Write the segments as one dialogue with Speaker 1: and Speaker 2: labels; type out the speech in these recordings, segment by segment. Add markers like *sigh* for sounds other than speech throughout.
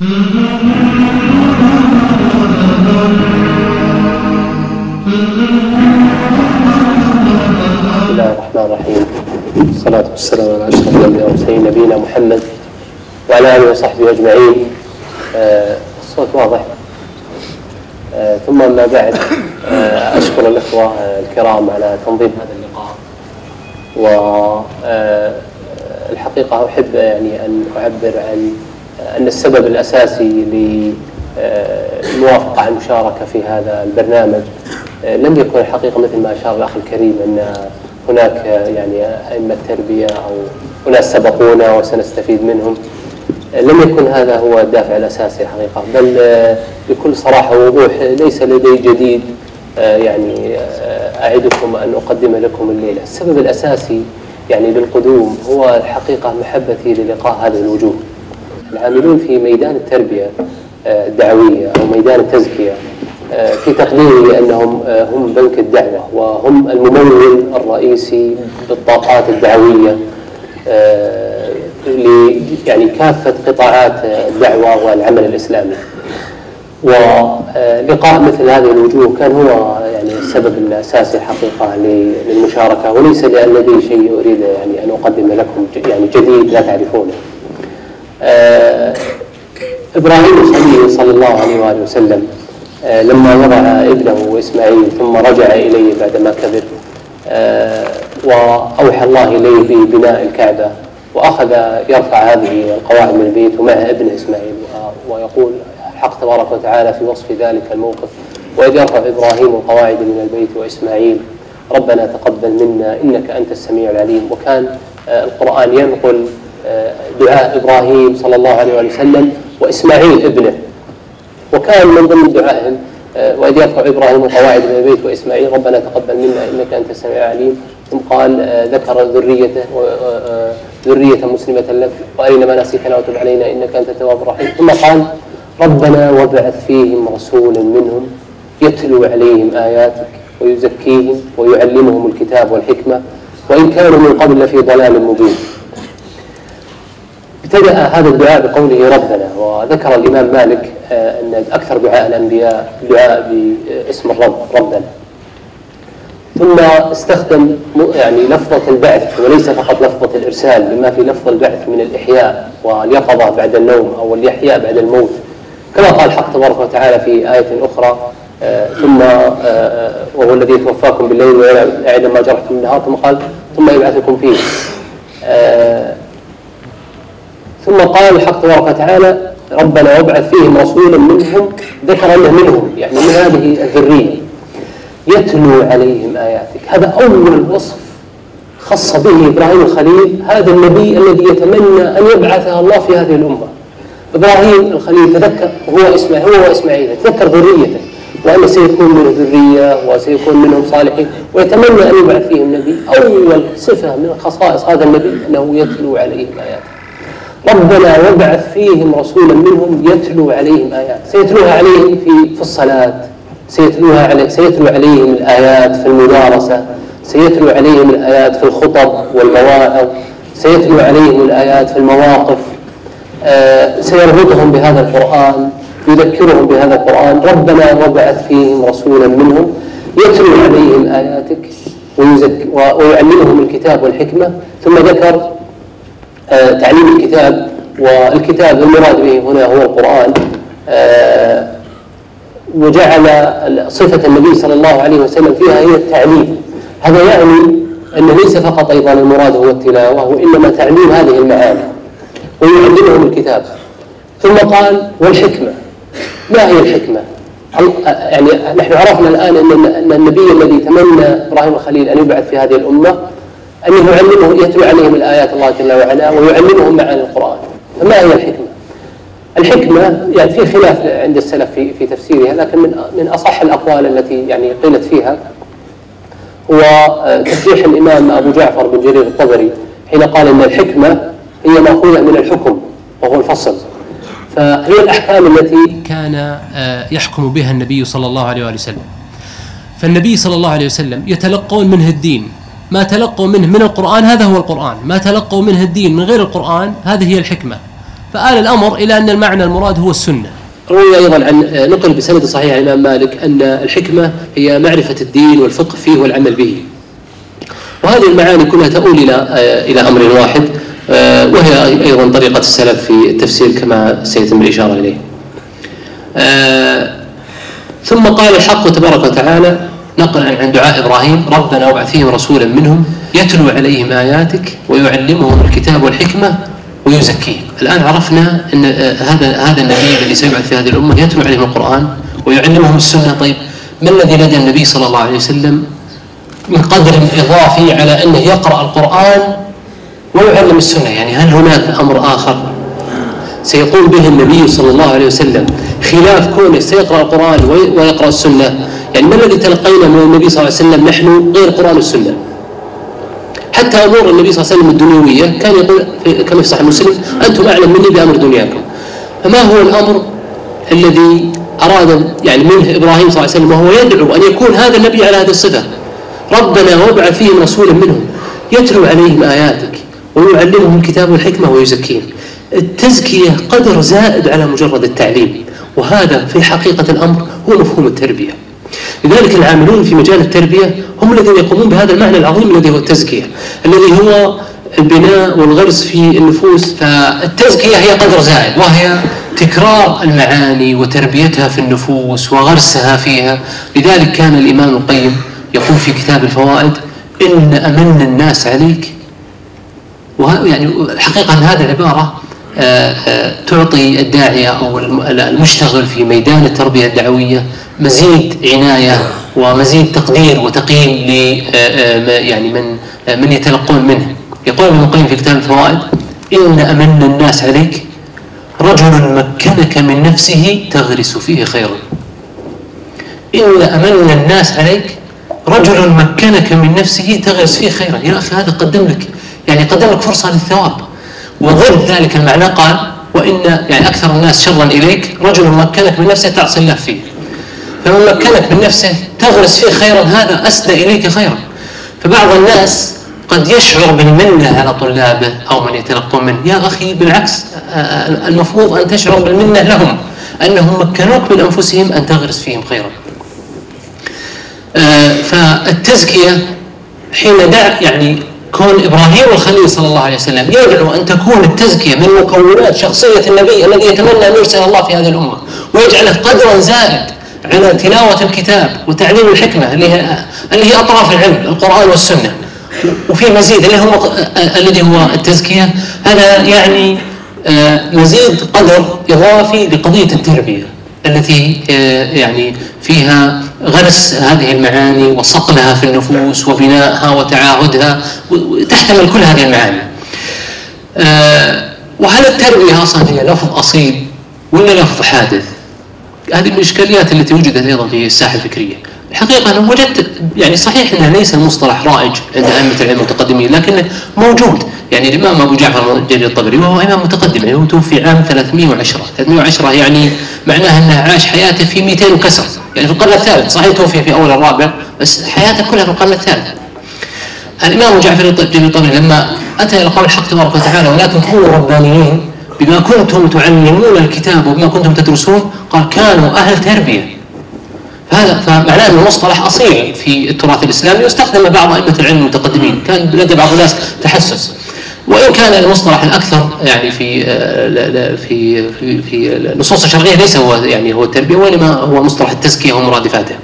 Speaker 1: بسم الله الرحمن الرحيم والصلاة والسلام على أشرف الأنبياء والمرسلين نبينا محمد وعلى آله وصحبه أجمعين آه، الصوت واضح آه، ثم أما بعد آه، أشكر الأخوة الكرام على تنظيم هذا اللقاء والحقيقة أحب يعني أن أعبر عن أن السبب الأساسي للموافقة على المشاركة في هذا البرنامج لم يكن الحقيقة مثل ما أشار الأخ الكريم أن هناك يعني أئمة تربية أو أناس سبقونا وسنستفيد منهم. لم يكن هذا هو الدافع الأساسي الحقيقة بل بكل صراحة ووضوح ليس لدي جديد يعني أعدكم أن أقدم لكم الليلة. السبب الأساسي يعني للقدوم هو الحقيقة محبتي للقاء هذه الوجوه. العاملون في ميدان التربية الدعوية أو ميدان التزكية في تقديري أنهم هم بنك الدعوة وهم الممول الرئيسي للطاقات الدعوية يعني كافة قطاعات الدعوة والعمل الإسلامي. ولقاء مثل هذه الوجوه كان هو يعني السبب الأساسي حقيقة للمشاركة وليس لأن لدي شيء أريد يعني أن أقدم لكم يعني جديد لا تعرفونه. إبراهيم الخليل صلى الله عليه وآله وسلم لما وضع ابنه إسماعيل ثم رجع إليه بعدما كبر وأوحى الله إليه ببناء الكعبة وأخذ يرفع هذه القواعد من البيت ومعه ابن إسماعيل ويقول الحق تبارك وتعالى في وصف ذلك الموقف وإذ يرفع إبراهيم القواعد من البيت وإسماعيل ربنا تقبل منا إنك أنت السميع العليم. وكان القرآن ينقل دعاء إبراهيم صلى الله عليه وسلم وإسماعيل ابنه. وكان من ضمن دعائهم وإذ يرفع إبراهيم القواعد من البيت وإسماعيل ربنا تقبل منا إنك أنت السميع العليم. ثم قال ذكر ذريته ذرية مسلمة لك وأرنا مناسكنا وتب علينا إنك أنت التواب الرحيم. ثم قال ربنا وابعث فيهم رسولا منهم يتلو عليهم آياتك ويزكيهم ويعلمهم الكتاب والحكمة وإن كانوا من قبل لفي ضلال مبين. ابتدأ هذا الدعاء بقوله ربنا وذكر الإمام مالك أن أكثر دعاء الأنبياء دعاء باسم الرب ربنا. ثم استخدم يعني لفظة البعث وليس فقط لفظة الإرسال بما في لفظ البعث من الإحياء واليقظة بعد النوم أو الإحياء بعد الموت. كما قال الحق تبارك وتعالى في آية أخرى ثم وهو الذي يتوفاكم بالليل ويعلم ما جرحتم بالنهار ثم قال ثم يبعثكم فيه. ثم قال الحق تبارك وتعالى ربنا وابعث فيهم رسولا منهم ذكر انه منهم. يعني من هذه الذرية. يتلو عليهم آياتك. هذا أول وصف خص به إبراهيم الخليل هذا النبي الذي يتمنى أن يبعثه الله في هذه الأمة. إبراهيم الخليل تذكر هو إسماعيل هو واسماعيل تذكر ذريته وأن سيكون منه ذرية وسيكون منهم صالحين ويتمنى أن يبعث فيهم نبي. أول صفة من خصائص هذا النبي أنه يتلو عليهم آياته ربنا وابعث فيهم رسولا منهم يتلو عليهم آيات. سيتلوها عليهم في في الصلاة. سيتلوها علي سيتلو عليهم الآيات في المدارسة. سيتلو عليهم الآيات في الخطب والمواعظ سيتلو عليهم الآيات في المواقف. آه سيربطهم بهذا القرآن يذكرهم بهذا القرآن. ربنا وابعث فيهم رسولا منهم يتلو عليهم آياتك ويعلمهم الكتاب والحكمة. ثم ذكر تعليم الكتاب والكتاب المراد به هنا هو القرآن. آه وجعل صفة النبي صلى الله عليه وسلم فيها هي التعليم. هذا يعني أنه ليس فقط أيضا المراد هو التلاوة وإنما تعليم هذه المعاني. ويعلمهم الكتاب. ثم قال والحكمة. ما هي الحكمة؟ يعني نحن عرفنا الآن أن النبي الذي تمنى إبراهيم الخليل أن يبعث في هذه الأمة أنه يعلمه يتلو عليهم الآيات الله جل وعلا ويعلمهم معاني القرآن. فما هي الحكمة؟ الحكمة يعني في خلاف عند السلف في في تفسيرها لكن من من أصح الأقوال التي يعني قيلت فيها هو تصريح الإمام أبو جعفر بن جرير الطبري حين قال أن الحكمة هي مأخوذة من الحكم وهو الفصل. فهي الأحكام التي
Speaker 2: كان يحكم بها النبي صلى الله عليه وسلم. فالنبي صلى الله عليه وسلم يتلقون منه الدين. ما تلقوا منه من القرآن هذا هو القرآن ما تلقوا منه الدين من غير القرآن هذه هي الحكمة فآل الأمر إلى أن المعنى المراد هو السنة
Speaker 1: روي أيضا عن نقل بسند صحيح عن الإمام مالك أن الحكمة هي معرفة الدين والفقه فيه والعمل به. وهذه المعاني كلها تؤول إلى إلى أمر واحد وهي أيضا طريقة السلف في التفسير كما سيتم الإشارة إليه. ثم قال الحق تبارك وتعالى نقلا عن دعاء إبراهيم ربنا وابعث فيهم رسولا منهم يتلو عليهم آياتك ويعلمهم الكتاب والحكمة ويزكيهم. الآن عرفنا أن هذا هذا النبي الذي سيبعث في هذه الأمة يتلو عليهم القرآن ويعلمهم السنة. طيب ما الذي لدى النبي صلى الله عليه وسلم من قدر إضافي على أنه يقرأ القرآن ويعلم السنة؟ يعني هل هناك أمر آخر؟ سيقوم به النبي صلى الله عليه وسلم خلاف كونه سيقرأ القرآن ويقرأ السنة. يعني ما الذي تلقينا من النبي صلى الله عليه وسلم نحن غير القرآن والسنة؟ حتى أمور النبي صلى الله عليه وسلم الدنيوية كان يقول في كما في صحيح مسلم أنتم أعلم مني بأمر دنياكم. فما هو الأمر الذي أراد يعني منه إبراهيم صلى الله عليه وسلم؟ وهو يدعو أن يكون هذا النبي على هذه الصفة. ربنا وابعث فيهم رسولا منهم يتلو عليهم آياتك ويعلمهم الكتاب والحكمة ويزكيهم. التزكية قدر زائد على مجرد التعليم. وهذا في حقيقة الأمر هو مفهوم التربية. لذلك العاملون في مجال التربية هم الذين يقومون بهذا المعنى العظيم الذي هو التزكية الذي هو البناء والغرس في النفوس. فالتزكية هي قدر زائد وهي تكرار المعاني وتربيتها في النفوس وغرسها فيها. لذلك كان الإمام القيم يقول في كتاب الفوائد إن أمن الناس عليك. يعني حقيقة هذه العبارة تعطي الداعية أو المشتغل في ميدان التربية الدعوية مزيد عناية ومزيد تقدير وتقييم ل آه، يعني من من يتلقون منه. يقول ابن القيم في كتاب الفوائد إن أمن الناس عليك رجل مكنك من نفسه تغرس فيه خيرا. إن أمن الناس عليك رجل مكنك من نفسه تغرس فيه خيرا. يا أخي هذا قدم لك يعني قدم لك فرصة للثواب. وضد ذلك المعنى قال وإن يعني أكثر الناس شرا إليك رجل مكنك من نفسه تعصي الله فيه. فمن مكنك من نفسه تغرس فيه خيرا هذا أسدى إليك خيرا. فبعض الناس قد يشعر بالمنة على طلابه أو من يتلقون منه. يا أخي بالعكس المفروض أن تشعر بالمنة لهم أنهم مكنوك من أنفسهم أن تغرس فيهم خيرا. فالتزكية حين دع يعني كون إبراهيم الخليل صلى الله عليه وسلم يدعو أن تكون التزكية من مكونات شخصية النبي الذي يتمنى أن يرسل الله في هذه الأمة ويجعله قدرا زائد على تلاوة الكتاب وتعليم الحكمة اللي هي اللي هي أطراف العلم القرآن والسنة. وفي مزيد اللي هو الذي هو التزكية هذا يعني آه، مزيد قدر إضافي لقضية التربية. التي آه، يعني فيها غرس هذه المعاني وصقلها في النفوس وبنائها وتعاهدها تحتمل كل هذه المعاني. آه، وهل التربية أصلا هي لفظ أصيل ولا لفظ حادث؟ هذه من الإشكاليات التي وجدت أيضا في الساحة الفكرية. الحقيقة أنا وجدت يعني صحيح أنه ليس المصطلح رائج عند أئمة العلم المتقدمين لكنه موجود. يعني الإمام أبو جعفر جرير الطبري وهو إمام متقدم يعني هو توفي عام 310 310 يعني معناها أنه عاش حياته في 200 وكسر يعني في القرن الثالث صحيح توفي في أول الرابع بس حياته كلها في القرن الثالث. الإمام جعفر جرير الطبري لما أتى إلى قول الحق تبارك وتعالى ولكن كونوا ربانيين بما كنتم تعلمون الكتاب وبما كنتم تدرسون قال كانوا أهل تربية. هذا فمعناه انه مصطلح أصيل في التراث الإسلامي واستخدم بعض أئمة العلم المتقدمين كان لدى بعض الناس تحسس وإن كان المصطلح الأكثر يعني في آه، في في في النصوص الشرعية ليس هو يعني هو التربيه وإنما هو مصطلح التزكية ومرادفاته. *coughs*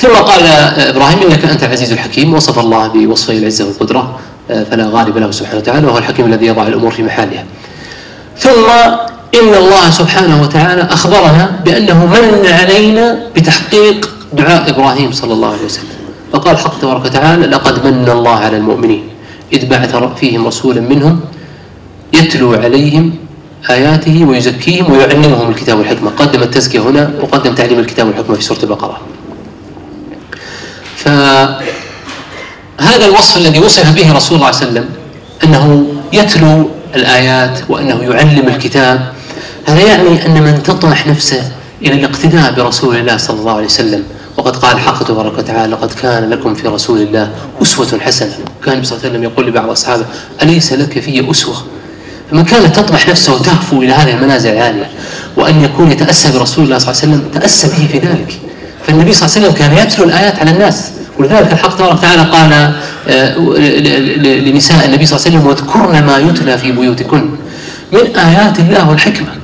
Speaker 1: ثم قال إبراهيم إنك أنت العزيز الحكيم وصف الله بوصفه العزة والقدرة آه، فلا غالب له سبحانه وتعالى وهو الحكيم الذي يضع الأمور في محلها. ثم إن الله سبحانه وتعالى أخبرنا بأنه من علينا بتحقيق دعاء إبراهيم صلى الله عليه وسلم. فقال حق تبارك وتعالى لقد من الله على المؤمنين إذ بعث فيهم رسولا منهم يتلو عليهم آياته ويزكيهم ويعلمهم الكتاب والحكمة. قدم التزكية هنا وقدم تعليم الكتاب والحكمة في سورة البقرة. فهذا الوصف الذي وصف به رسول الله صلى الله عليه وسلم أنه يتلو الآيات وأنه يعلم الكتاب هذا يعني أن من تطمح نفسه إلى الاقتداء برسول الله صلى الله عليه وسلم. وقد قال الحق تبارك وتعالى لقد كان لكم في رسول الله أسوة حسنة. كان صلى الله عليه وسلم يقول لبعض أصحابه أليس لك في أسوة؟
Speaker 2: فمن كانت تطمح نفسه وتهفو إلى هذه المنازل العالية وأن يكون يتأسى برسول الله صلى الله عليه وسلم تأسى به في ذلك. فالنبي صلى الله عليه وسلم كان يتلو الآيات على الناس. ولذلك الحق تبارك وتعالى قال آه، لنساء النبي صلى الله عليه وسلم واذكرن ما يتلى في بيوتكن من آيات الله والحكمة.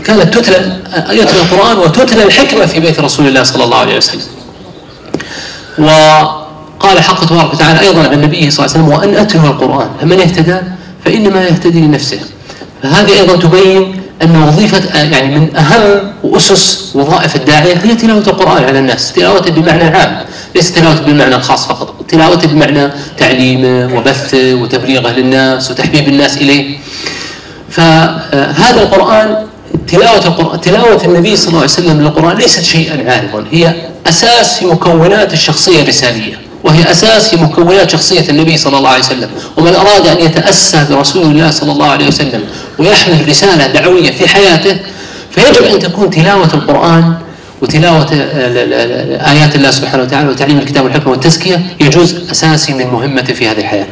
Speaker 2: فكانت تتلى يتلى القرآن وتتلى الحكمة في بيت رسول الله صلى الله عليه وسلم. وقال حق تبارك وتعالى أيضا عن النبي صلى الله عليه وسلم وأن أتلو القرآن فمن اهتدى فإنما يهتدي لنفسه. فهذه أيضا تبين أن وظيفة يعني من أهم وأسس وظائف الداعية هي تلاوة القرآن على الناس تلاوة بمعنى عام ليس تلاوة بالمعنى الخاص فقط تلاوة بمعنى تعليمه وبثه وتبليغه للناس وتحبيب الناس إليه. فهذا القرآن تلاوة القرآن تلاوة النبي صلى الله عليه وسلم للقرآن ليست شيئا عارضا هي أساس في مكونات الشخصية الرسالية وهي أساس في مكونات شخصية النبي صلى الله عليه وسلم. ومن أراد أن يتأسى برسول الله صلى الله عليه وسلم ويحمل رسالة دعوية في حياته فيجب أن تكون تلاوة القرآن وتلاوة آيات الله سبحانه وتعالى وتعليم الكتاب والحكمة والتزكية يجوز أساسي من مهمته في هذه الحياة.